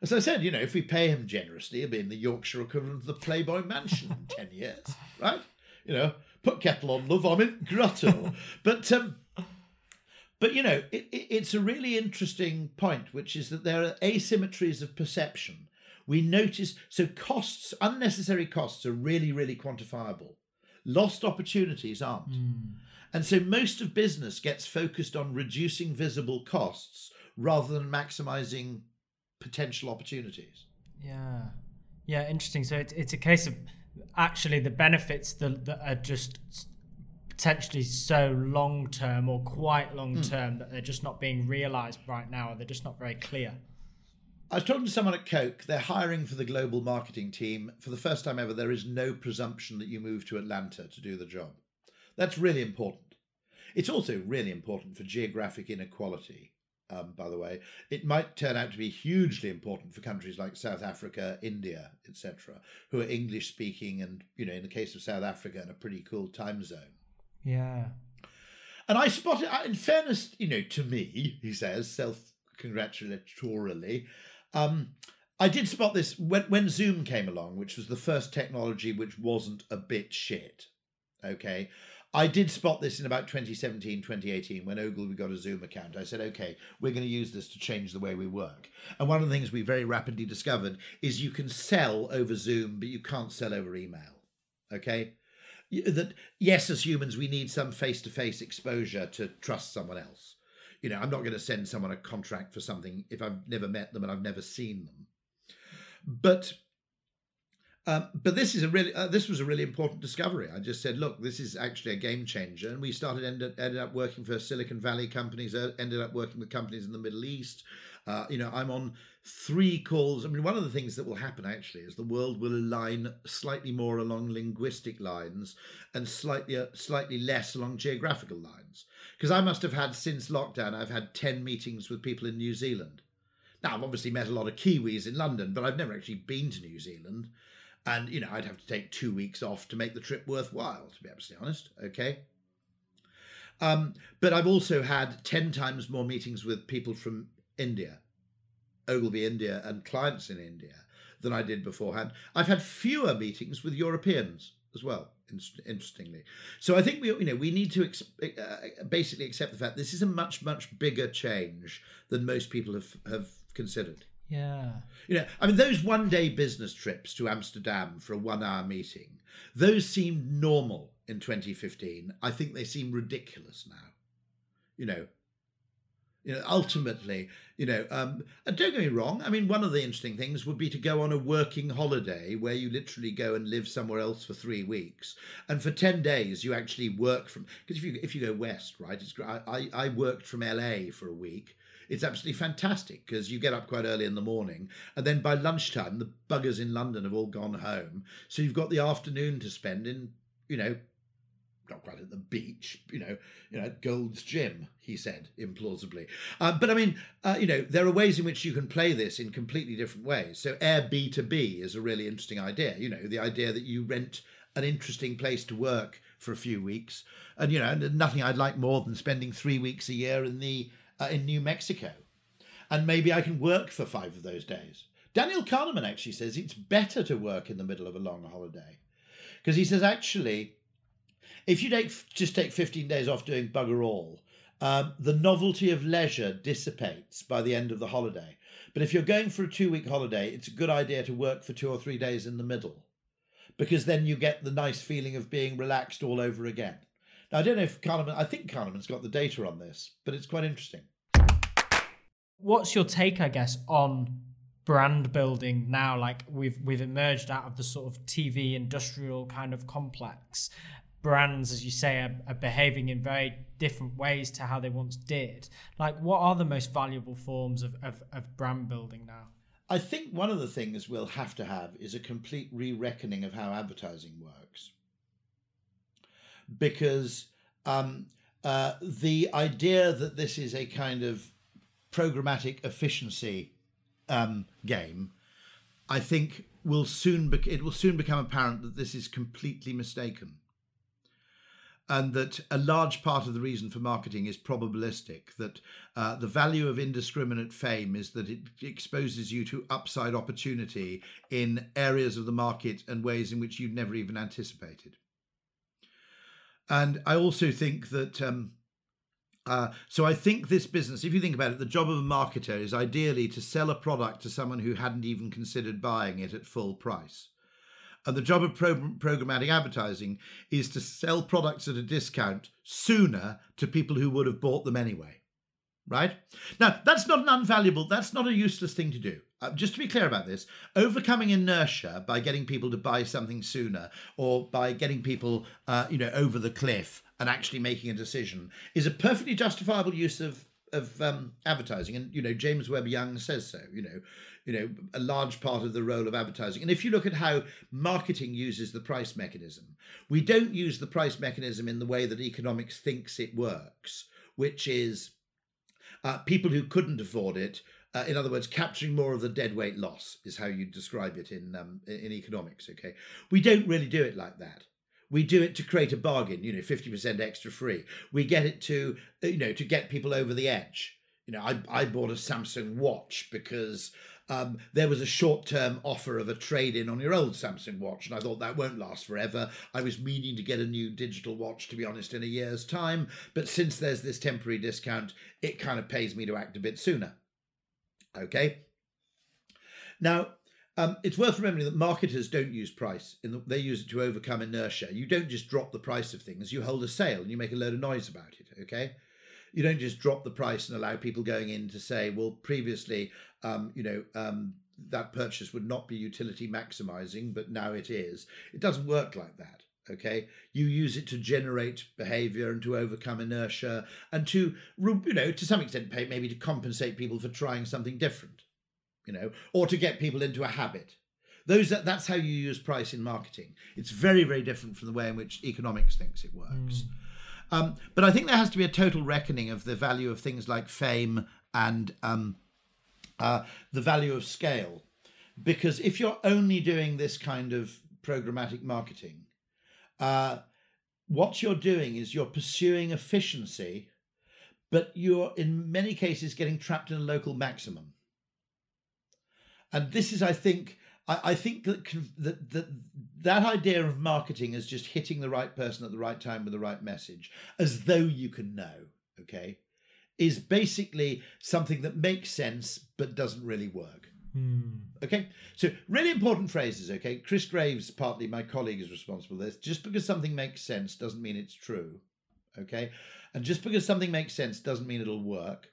As I said, you know, if we pay him generously, he'll be in the Yorkshire equivalent of the Playboy Mansion in 10 years, right? You know, put kettle on, love, I'm grotto. but, um, but you know, it, it, it's a really interesting point, which is that there are asymmetries of perception. We notice so costs, unnecessary costs, are really, really quantifiable. Lost opportunities aren't. Mm. And so most of business gets focused on reducing visible costs rather than maximizing potential opportunities. Yeah. Yeah, interesting. So it's, it's a case of actually the benefits that, that are just potentially so long term or quite long hmm. term mm. that they're just not being realized right now, or they're just not very clear. I was talking to someone at Coke. They're hiring for the global marketing team. For the first time ever, there is no presumption that you move to Atlanta to do the job. That's really important. It's also really important for geographic inequality. Um, by the way, it might turn out to be hugely important for countries like South Africa, India, etc., who are English speaking, and you know, in the case of South Africa, in a pretty cool time zone. Yeah. And I spotted, in fairness, you know, to me, he says, self congratulatorily, um, I did spot this when, when Zoom came along, which was the first technology which wasn't a bit shit. Okay. I did spot this in about 2017, 2018, when Ogilvy got a Zoom account. I said, okay, we're going to use this to change the way we work. And one of the things we very rapidly discovered is you can sell over Zoom, but you can't sell over email. Okay that yes, as humans, we need some face to face exposure to trust someone else. You know, I'm not going to send someone a contract for something if I've never met them and I've never seen them. But Um, but this is a really uh, this was a really important discovery. I just said, look, this is actually a game changer, and we started ended, ended up working for Silicon Valley companies, uh, ended up working with companies in the Middle East. Uh, you know, I'm on three calls. I mean, one of the things that will happen actually is the world will align slightly more along linguistic lines and slightly uh, slightly less along geographical lines. Because I must have had since lockdown, I've had ten meetings with people in New Zealand. Now, I've obviously met a lot of Kiwis in London, but I've never actually been to New Zealand. And, you know, I'd have to take two weeks off to make the trip worthwhile, to be absolutely honest. Okay. Um, but I've also had 10 times more meetings with people from India, Ogilvy India, and clients in India than I did beforehand. I've had fewer meetings with Europeans as well, interestingly. So I think we, you know, we need to ex- uh, basically accept the fact this is a much, much bigger change than most people have, have considered. Yeah. You know, I mean, those one day business trips to Amsterdam for a one hour meeting, those seemed normal in 2015. I think they seem ridiculous now. You know, you know, ultimately, you know, um, and don't get me wrong. I mean, one of the interesting things would be to go on a working holiday where you literally go and live somewhere else for three weeks, and for ten days you actually work from. Because if you if you go west, right, it's I I worked from LA for a week, it's absolutely fantastic because you get up quite early in the morning and then by lunchtime the buggers in London have all gone home. So you've got the afternoon to spend in, you know, not quite at the beach, you know, you know, at Gold's Gym, he said implausibly. Uh, but I mean, uh, you know, there are ways in which you can play this in completely different ways. So Airbnb is a really interesting idea. You know, the idea that you rent an interesting place to work for a few weeks, and you know, nothing I'd like more than spending three weeks a year in the uh, in New Mexico. And maybe I can work for five of those days. Daniel Kahneman actually says it's better to work in the middle of a long holiday. Because he says, actually, if you take, just take 15 days off doing bugger all, um, the novelty of leisure dissipates by the end of the holiday. But if you're going for a two week holiday, it's a good idea to work for two or three days in the middle because then you get the nice feeling of being relaxed all over again. Now, I don't know if Kahneman, I think Kahneman's got the data on this, but it's quite interesting. What's your take, I guess, on brand building now? Like we've we've emerged out of the sort of TV industrial kind of complex. Brands, as you say, are, are behaving in very different ways to how they once did. Like, what are the most valuable forms of, of, of brand building now? I think one of the things we'll have to have is a complete re reckoning of how advertising works because um, uh, the idea that this is a kind of programmatic efficiency um, game, I think will soon it will soon become apparent that this is completely mistaken, and that a large part of the reason for marketing is probabilistic. That uh, the value of indiscriminate fame is that it exposes you to upside opportunity in areas of the market and ways in which you'd never even anticipated. And I also think that. Um, uh, so I think this business, if you think about it, the job of a marketer is ideally to sell a product to someone who hadn't even considered buying it at full price. And the job of pro- programmatic advertising is to sell products at a discount sooner to people who would have bought them anyway. Right? Now, that's not an unvaluable, that's not a useless thing to do uh, just to be clear about this, overcoming inertia by getting people to buy something sooner or by getting people, uh, you know, over the cliff and actually making a decision is a perfectly justifiable use of of um, advertising. And you know, James Webb Young says so. You know, you know, a large part of the role of advertising. And if you look at how marketing uses the price mechanism, we don't use the price mechanism in the way that economics thinks it works, which is uh, people who couldn't afford it uh, in other words, capturing more of the deadweight loss is how you describe it in um, in economics. Okay, we don't really do it like that. We do it to create a bargain. You know, fifty percent extra free. We get it to uh, you know to get people over the edge. You know, I I bought a Samsung watch because um, there was a short term offer of a trade in on your old Samsung watch, and I thought that won't last forever. I was meaning to get a new digital watch, to be honest, in a year's time, but since there's this temporary discount, it kind of pays me to act a bit sooner. Okay. Now, um, it's worth remembering that marketers don't use price. The, they use it to overcome inertia. You don't just drop the price of things. You hold a sale and you make a load of noise about it. Okay. You don't just drop the price and allow people going in to say, well, previously, um, you know, um, that purchase would not be utility maximizing, but now it is. It doesn't work like that. Okay, you use it to generate behavior and to overcome inertia and to, you know, to some extent, pay maybe to compensate people for trying something different, you know, or to get people into a habit. Those that's how you use price in marketing. It's very very different from the way in which economics thinks it works. Mm. Um, but I think there has to be a total reckoning of the value of things like fame and um, uh, the value of scale. Because if you're only doing this kind of programmatic marketing, uh, what you're doing is you're pursuing efficiency, but you're in many cases getting trapped in a local maximum. And this is, I think, I, I think that, that that that idea of marketing is just hitting the right person at the right time with the right message, as though you can know. Okay, is basically something that makes sense but doesn't really work. Hmm. Okay, so really important phrases. Okay, Chris Graves, partly my colleague, is responsible for this. Just because something makes sense doesn't mean it's true. Okay, and just because something makes sense doesn't mean it'll work.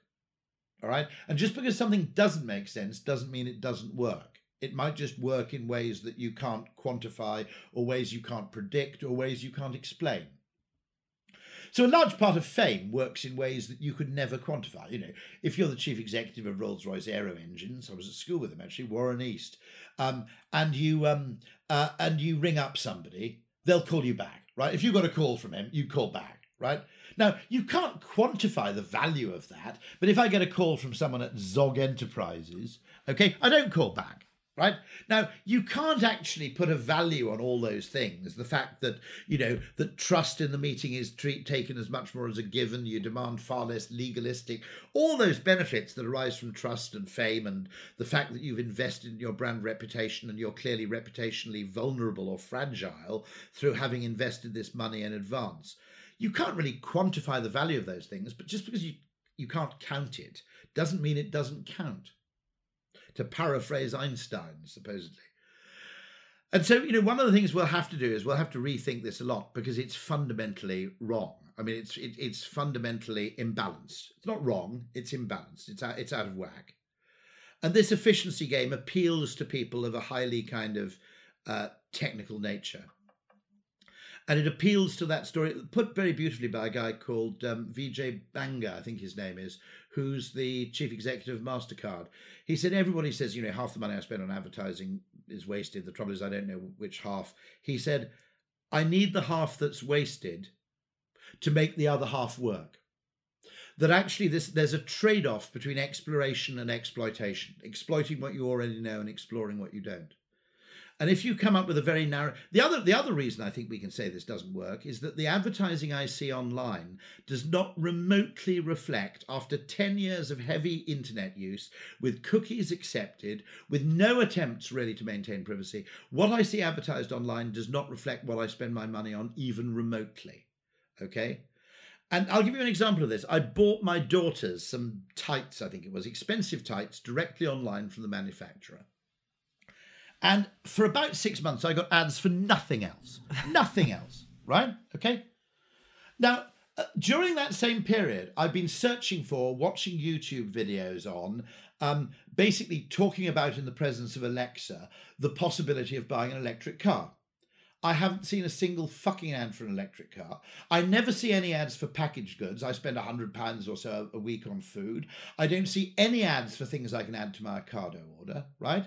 All right, and just because something doesn't make sense doesn't mean it doesn't work. It might just work in ways that you can't quantify, or ways you can't predict, or ways you can't explain. So a large part of fame works in ways that you could never quantify. You know, if you're the chief executive of Rolls Royce Aero Engines, I was at school with him actually, Warren East, um, and you um, uh, and you ring up somebody, they'll call you back, right? If you got a call from him, you call back, right? Now you can't quantify the value of that, but if I get a call from someone at Zog Enterprises, okay, I don't call back right? Now you can't actually put a value on all those things. The fact that you know that trust in the meeting is treat, taken as much more as a given you demand far less legalistic all those benefits that arise from trust and fame and the fact that you've invested in your brand reputation and you're clearly reputationally vulnerable or fragile through having invested this money in advance. You can't really quantify the value of those things but just because you you can't count it doesn't mean it doesn't count to paraphrase Einstein, supposedly. And so, you know, one of the things we'll have to do is we'll have to rethink this a lot because it's fundamentally wrong. I mean, it's it, it's fundamentally imbalanced. It's not wrong; it's imbalanced. It's out, it's out of whack. And this efficiency game appeals to people of a highly kind of uh, technical nature. And it appeals to that story, put very beautifully by a guy called um, Vijay Banga, I think his name is, who's the chief executive of MasterCard. He said, Everybody says, you know, half the money I spend on advertising is wasted. The trouble is, I don't know which half. He said, I need the half that's wasted to make the other half work. That actually, this there's a trade off between exploration and exploitation, exploiting what you already know and exploring what you don't. And if you come up with a very narrow, the other the other reason I think we can say this doesn't work is that the advertising I see online does not remotely reflect, after ten years of heavy internet use, with cookies accepted, with no attempts really to maintain privacy, what I see advertised online does not reflect what I spend my money on even remotely. Okay. And I'll give you an example of this. I bought my daughters some tights, I think it was, expensive tights, directly online from the manufacturer. And for about six months, I got ads for nothing else. nothing else, right? Okay. Now, uh, during that same period, I've been searching for, watching YouTube videos on, um, basically talking about in the presence of Alexa the possibility of buying an electric car. I haven't seen a single fucking ad for an electric car. I never see any ads for packaged goods. I spend £100 or so a week on food. I don't see any ads for things I can add to my Ocado order, right?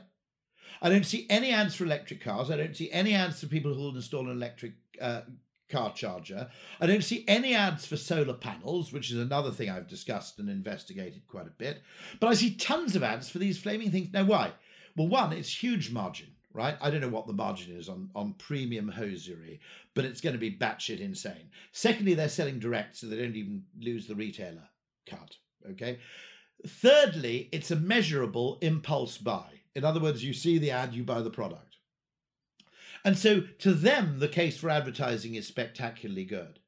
I don't see any ads for electric cars. I don't see any ads for people who will install an electric uh, car charger. I don't see any ads for solar panels, which is another thing I've discussed and investigated quite a bit. But I see tons of ads for these flaming things. Now, why? Well, one, it's huge margin, right? I don't know what the margin is on, on premium hosiery, but it's going to be batshit insane. Secondly, they're selling direct, so they don't even lose the retailer cut. Okay. Thirdly, it's a measurable impulse buy. In other words, you see the ad, you buy the product. And so to them, the case for advertising is spectacularly good.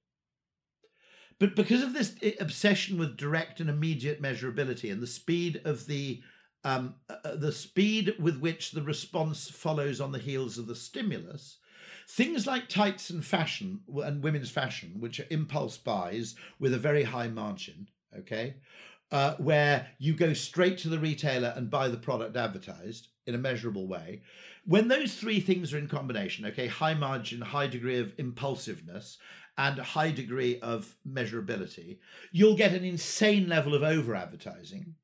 But because of this obsession with direct and immediate measurability and the speed of the um, uh, uh, the speed with which the response follows on the heels of the stimulus, things like tights and fashion and women's fashion, which are impulse buys with a very high margin, okay, uh, where you go straight to the retailer and buy the product advertised, in a measurable way, when those three things are in combination, okay, high margin, high degree of impulsiveness, and a high degree of measurability, you'll get an insane level of over advertising.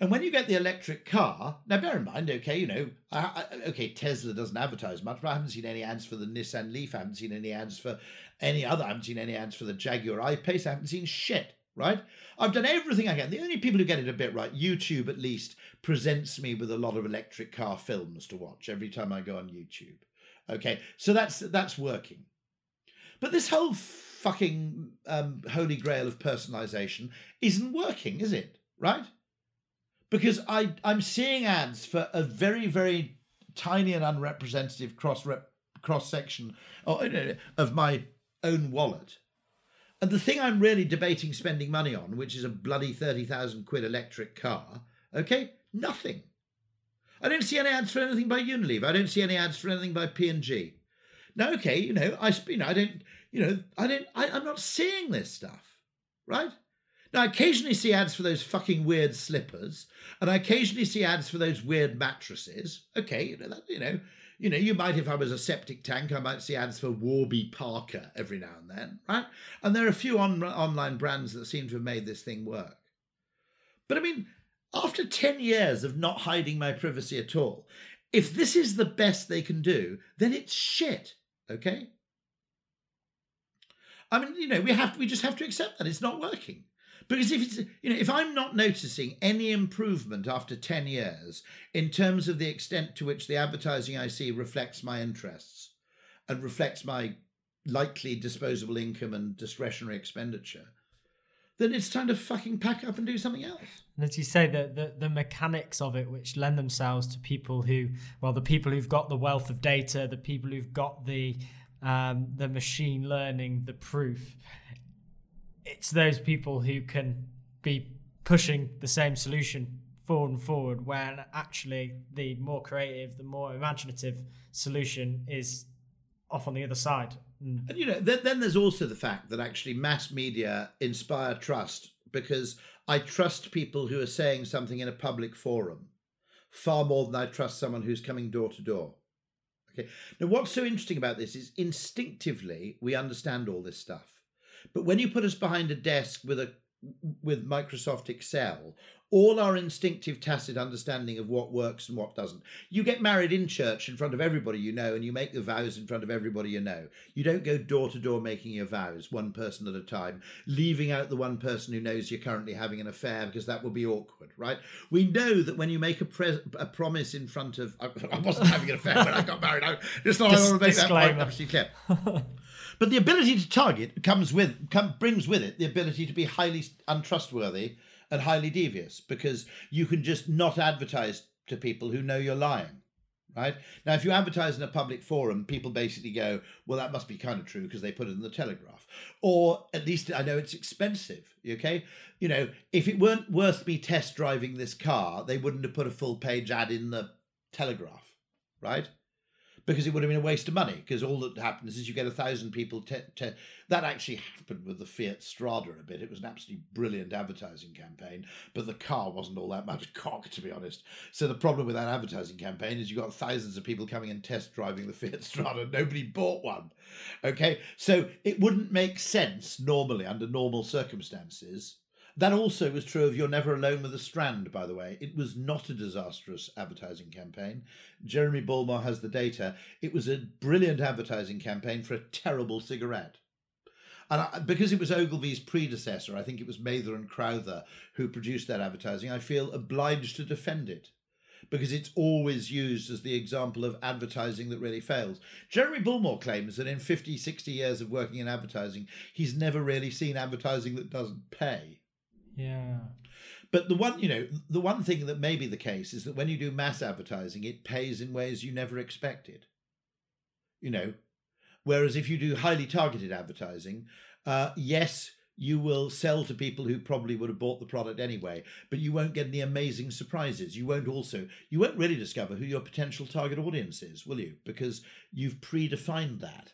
And when you get the electric car, now bear in mind, okay, you know, I, I, okay, Tesla doesn't advertise much, but I haven't seen any ads for the Nissan Leaf. I haven't seen any ads for any other. I haven't seen any ads for the Jaguar I-Pace. I haven't seen shit right? I've done everything I can. The only people who get it a bit right, YouTube at least, presents me with a lot of electric car films to watch every time I go on YouTube. Okay, so that's that's working. But this whole fucking um, holy grail of personalization isn't working, is it? Right? Because I I'm seeing ads for a very very tiny and unrepresentative cross rep, cross section of my own wallet and the thing I'm really debating spending money on, which is a bloody 30,000 quid electric car, okay, nothing. I don't see any ads for anything by Unilever. I don't see any ads for anything by P&G. Now, okay, you know, I, you know, I don't, you know, I don't, I, I'm not seeing this stuff, right? Now, I occasionally see ads for those fucking weird slippers, and I occasionally see ads for those weird mattresses. Okay, you know, that, you know, you know, you might, if I was a septic tank, I might see ads for Warby Parker every now and then, right? And there are a few on, online brands that seem to have made this thing work. But I mean, after 10 years of not hiding my privacy at all, if this is the best they can do, then it's shit, okay? I mean, you know, we have we just have to accept that it's not working. Because if it's you know if I'm not noticing any improvement after 10 years in terms of the extent to which the advertising I see reflects my interests and reflects my likely disposable income and discretionary expenditure, then it's time to fucking pack up and do something else. And as you say, the, the, the mechanics of it, which lend themselves to people who, well, the people who've got the wealth of data, the people who've got the um, the machine learning, the proof, it's those people who can be pushing the same solution forward and forward when actually the more creative the more imaginative solution is off on the other side. Mm. and you know then, then there's also the fact that actually mass media inspire trust because i trust people who are saying something in a public forum far more than i trust someone who's coming door to door. Okay. Now what's so interesting about this is instinctively we understand all this stuff but when you put us behind a desk with a with Microsoft Excel, all our instinctive tacit understanding of what works and what doesn't. You get married in church in front of everybody you know, and you make the vows in front of everybody you know. You don't go door to door making your vows, one person at a time, leaving out the one person who knows you're currently having an affair because that would be awkward, right? We know that when you make a, pre- a promise in front of, I, I wasn't having an affair when I got married. I just thought Dis- I want to make disclaimer. that point absolutely clear. But the ability to target comes with come, brings with it the ability to be highly untrustworthy and highly devious because you can just not advertise to people who know you're lying. Right now, if you advertise in a public forum, people basically go, "Well, that must be kind of true because they put it in the Telegraph," or at least I know it's expensive. Okay, you know, if it weren't worth me test driving this car, they wouldn't have put a full page ad in the Telegraph, right? Because it would have been a waste of money. Because all that happens is you get a thousand people. Te- te- that actually happened with the Fiat Strada a bit. It was an absolutely brilliant advertising campaign, but the car wasn't all that much cock, to be honest. So the problem with that advertising campaign is you got thousands of people coming and test driving the Fiat Strada. Nobody bought one. Okay, so it wouldn't make sense normally under normal circumstances that also was true of You're Never Alone with the Strand, by the way. It was not a disastrous advertising campaign. Jeremy Bullmore has the data. It was a brilliant advertising campaign for a terrible cigarette. And I, because it was Ogilvy's predecessor, I think it was Mather and Crowther who produced that advertising, I feel obliged to defend it because it's always used as the example of advertising that really fails. Jeremy Bullmore claims that in 50, 60 years of working in advertising, he's never really seen advertising that doesn't pay. Yeah. But the one, you know, the one thing that may be the case is that when you do mass advertising, it pays in ways you never expected. You know, whereas if you do highly targeted advertising, uh, yes, you will sell to people who probably would have bought the product anyway, but you won't get any amazing surprises. You won't also, you won't really discover who your potential target audience is, will you? Because you've predefined that.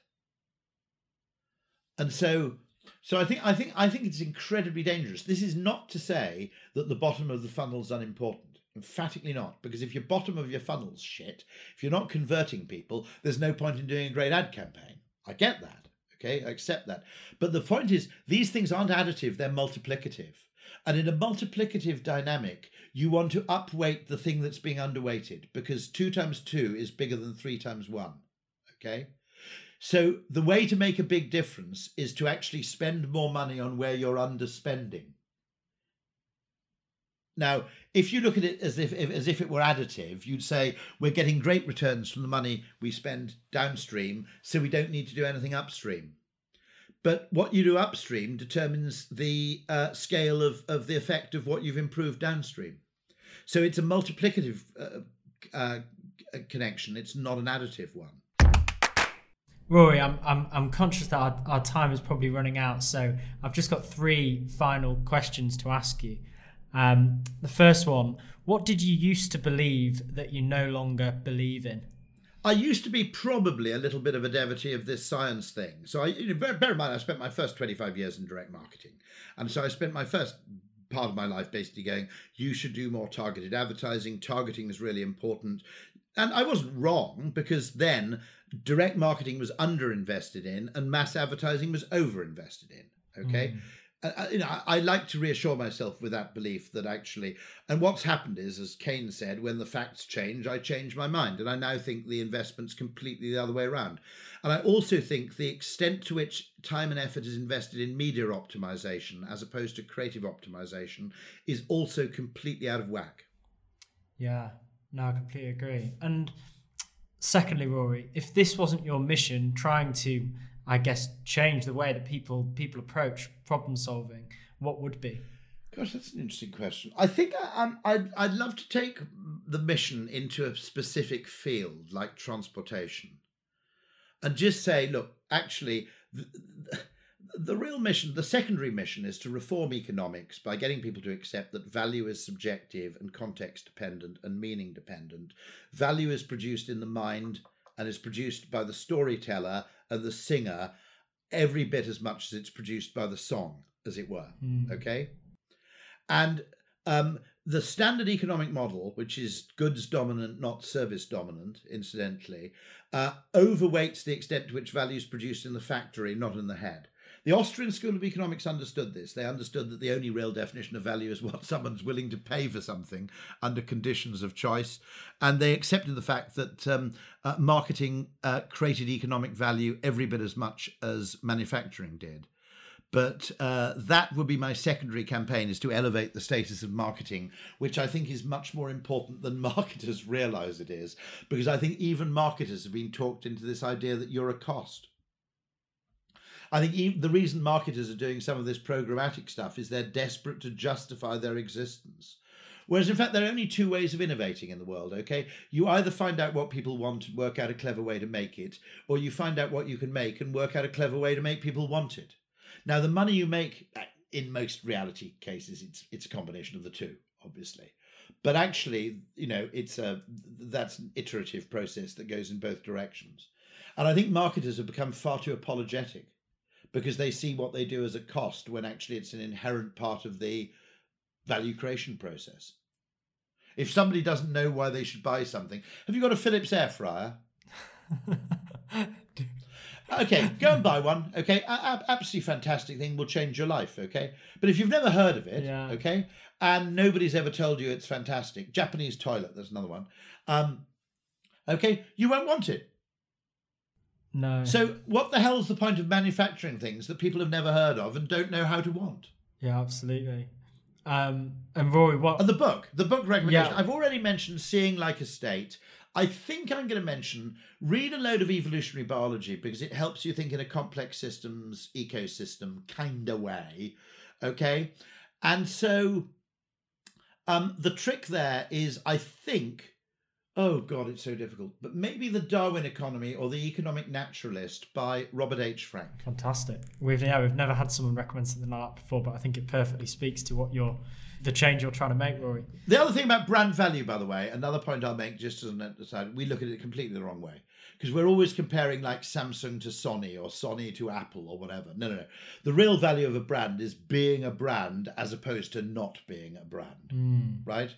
And so so I think I think I think it's incredibly dangerous. This is not to say that the bottom of the funnel is unimportant. Emphatically not. Because if your bottom of your funnel's shit, if you're not converting people, there's no point in doing a great ad campaign. I get that. Okay, I accept that. But the point is, these things aren't additive, they're multiplicative. And in a multiplicative dynamic, you want to upweight the thing that's being underweighted because two times two is bigger than three times one. Okay? So the way to make a big difference is to actually spend more money on where you're underspending. Now, if you look at it as if, as if it were additive, you'd say we're getting great returns from the money we spend downstream, so we don't need to do anything upstream. But what you do upstream determines the uh, scale of, of the effect of what you've improved downstream. So it's a multiplicative uh, uh, connection. It's not an additive one. Rory, I'm, I'm, I'm conscious that our, our time is probably running out, so I've just got three final questions to ask you. Um, the first one What did you used to believe that you no longer believe in? I used to be probably a little bit of a devotee of this science thing. So I bear in mind, I spent my first 25 years in direct marketing. And so I spent my first part of my life basically going, you should do more targeted advertising. Targeting is really important. And I wasn't wrong because then direct marketing was underinvested in and mass advertising was overinvested in. Okay. Mm. I, you know, I, I, like to reassure myself with that belief that actually, and what's happened is, as Keynes said, when the facts change, I change my mind, and I now think the investment's completely the other way around. And I also think the extent to which time and effort is invested in media optimization as opposed to creative optimization is also completely out of whack. Yeah, no, I completely agree. And secondly, Rory, if this wasn't your mission, trying to I guess, change the way that people people approach problem solving, what would be? Gosh, that's an interesting question. I think I, um, I'd, I'd love to take the mission into a specific field like transportation and just say, look, actually, the real mission, the secondary mission, is to reform economics by getting people to accept that value is subjective and context dependent and meaning dependent. Value is produced in the mind and is produced by the storyteller and the singer every bit as much as it's produced by the song, as it were. Mm. Okay. And um, the standard economic model, which is goods dominant, not service dominant, incidentally, uh, overweights the extent to which value is produced in the factory, not in the head. The Austrian School of Economics understood this. They understood that the only real definition of value is what someone's willing to pay for something under conditions of choice. And they accepted the fact that um, uh, marketing uh, created economic value every bit as much as manufacturing did. But uh, that would be my secondary campaign is to elevate the status of marketing, which I think is much more important than marketers realize it is, because I think even marketers have been talked into this idea that you're a cost. I think the reason marketers are doing some of this programmatic stuff is they're desperate to justify their existence. Whereas, in fact, there are only two ways of innovating in the world, okay? You either find out what people want and work out a clever way to make it, or you find out what you can make and work out a clever way to make people want it. Now, the money you make, uh, in most reality cases, it's, it's a combination of the two, obviously. But actually, you know, it's a that's an iterative process that goes in both directions. And I think marketers have become far too apologetic because they see what they do as a cost when actually it's an inherent part of the value creation process. If somebody doesn't know why they should buy something, have you got a Philips air fryer? okay, go and buy one. Okay, a- absolutely fantastic thing will change your life. Okay, but if you've never heard of it, yeah. okay, and nobody's ever told you it's fantastic, Japanese toilet. There's another one. Um, okay, you won't want it. No. So, what the hell's the point of manufacturing things that people have never heard of and don't know how to want? Yeah, absolutely. Um, and Rory, what? And the book, the book recommendation. Yeah. I've already mentioned Seeing Like a State. I think I'm going to mention read a load of evolutionary biology because it helps you think in a complex systems ecosystem kind of way. Okay. And so um, the trick there is, I think, Oh God, it's so difficult. But maybe the Darwin Economy or the Economic Naturalist by Robert H. Frank. Fantastic. We've yeah, we've never had someone recommend something like that before, but I think it perfectly speaks to what you're the change you're trying to make, Rory. The other thing about brand value, by the way, another point I'll make just as an aside, we look at it completely the wrong way. Because we're always comparing like Samsung to Sony or Sony to Apple or whatever. No, no, no. The real value of a brand is being a brand as opposed to not being a brand. Mm. Right?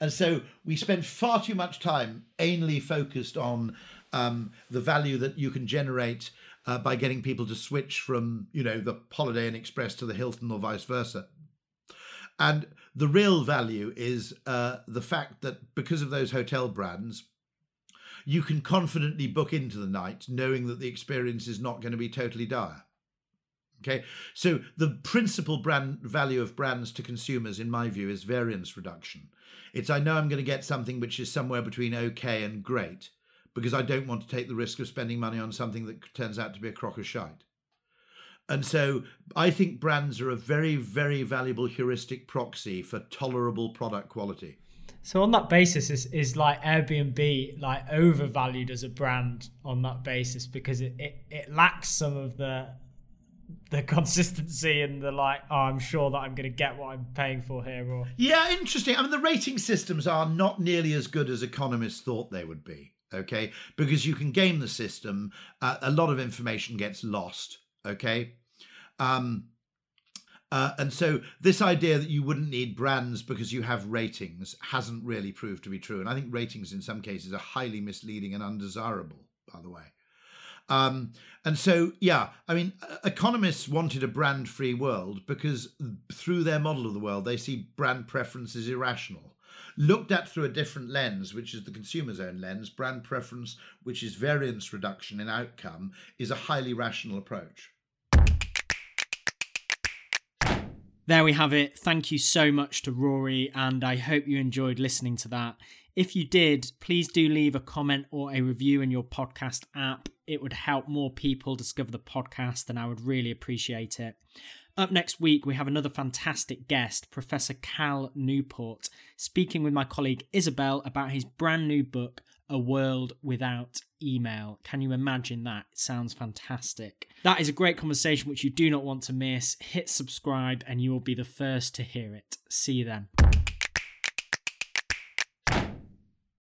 And so we spend far too much time anally focused on um, the value that you can generate uh, by getting people to switch from, you know, the Holiday Inn Express to the Hilton or vice versa. And the real value is uh, the fact that because of those hotel brands, you can confidently book into the night knowing that the experience is not going to be totally dire. Okay, so the principal brand value of brands to consumers, in my view, is variance reduction. It's I know I'm going to get something which is somewhere between okay and great because I don't want to take the risk of spending money on something that turns out to be a crock of shite. And so I think brands are a very, very valuable heuristic proxy for tolerable product quality. So on that basis, is is like Airbnb like overvalued as a brand on that basis because it, it, it lacks some of the the consistency and the like oh i'm sure that i'm going to get what i'm paying for here or yeah interesting. I mean the rating systems are not nearly as good as economists thought they would be okay? Because you can game the system uh, a lot of information gets lost okay? Um uh, and so this idea that you wouldn't need brands because you have ratings hasn't really proved to be true and i think ratings in some cases are highly misleading and undesirable by the way um, and so, yeah, I mean, economists wanted a brand free world because through their model of the world, they see brand preference as irrational. Looked at through a different lens, which is the consumer's own lens, brand preference, which is variance reduction in outcome, is a highly rational approach. There we have it. Thank you so much to Rory, and I hope you enjoyed listening to that. If you did, please do leave a comment or a review in your podcast app. It would help more people discover the podcast, and I would really appreciate it. Up next week, we have another fantastic guest, Professor Cal Newport, speaking with my colleague Isabel about his brand new book, A World Without Email. Can you imagine that? It sounds fantastic. That is a great conversation which you do not want to miss. Hit subscribe, and you will be the first to hear it. See you then.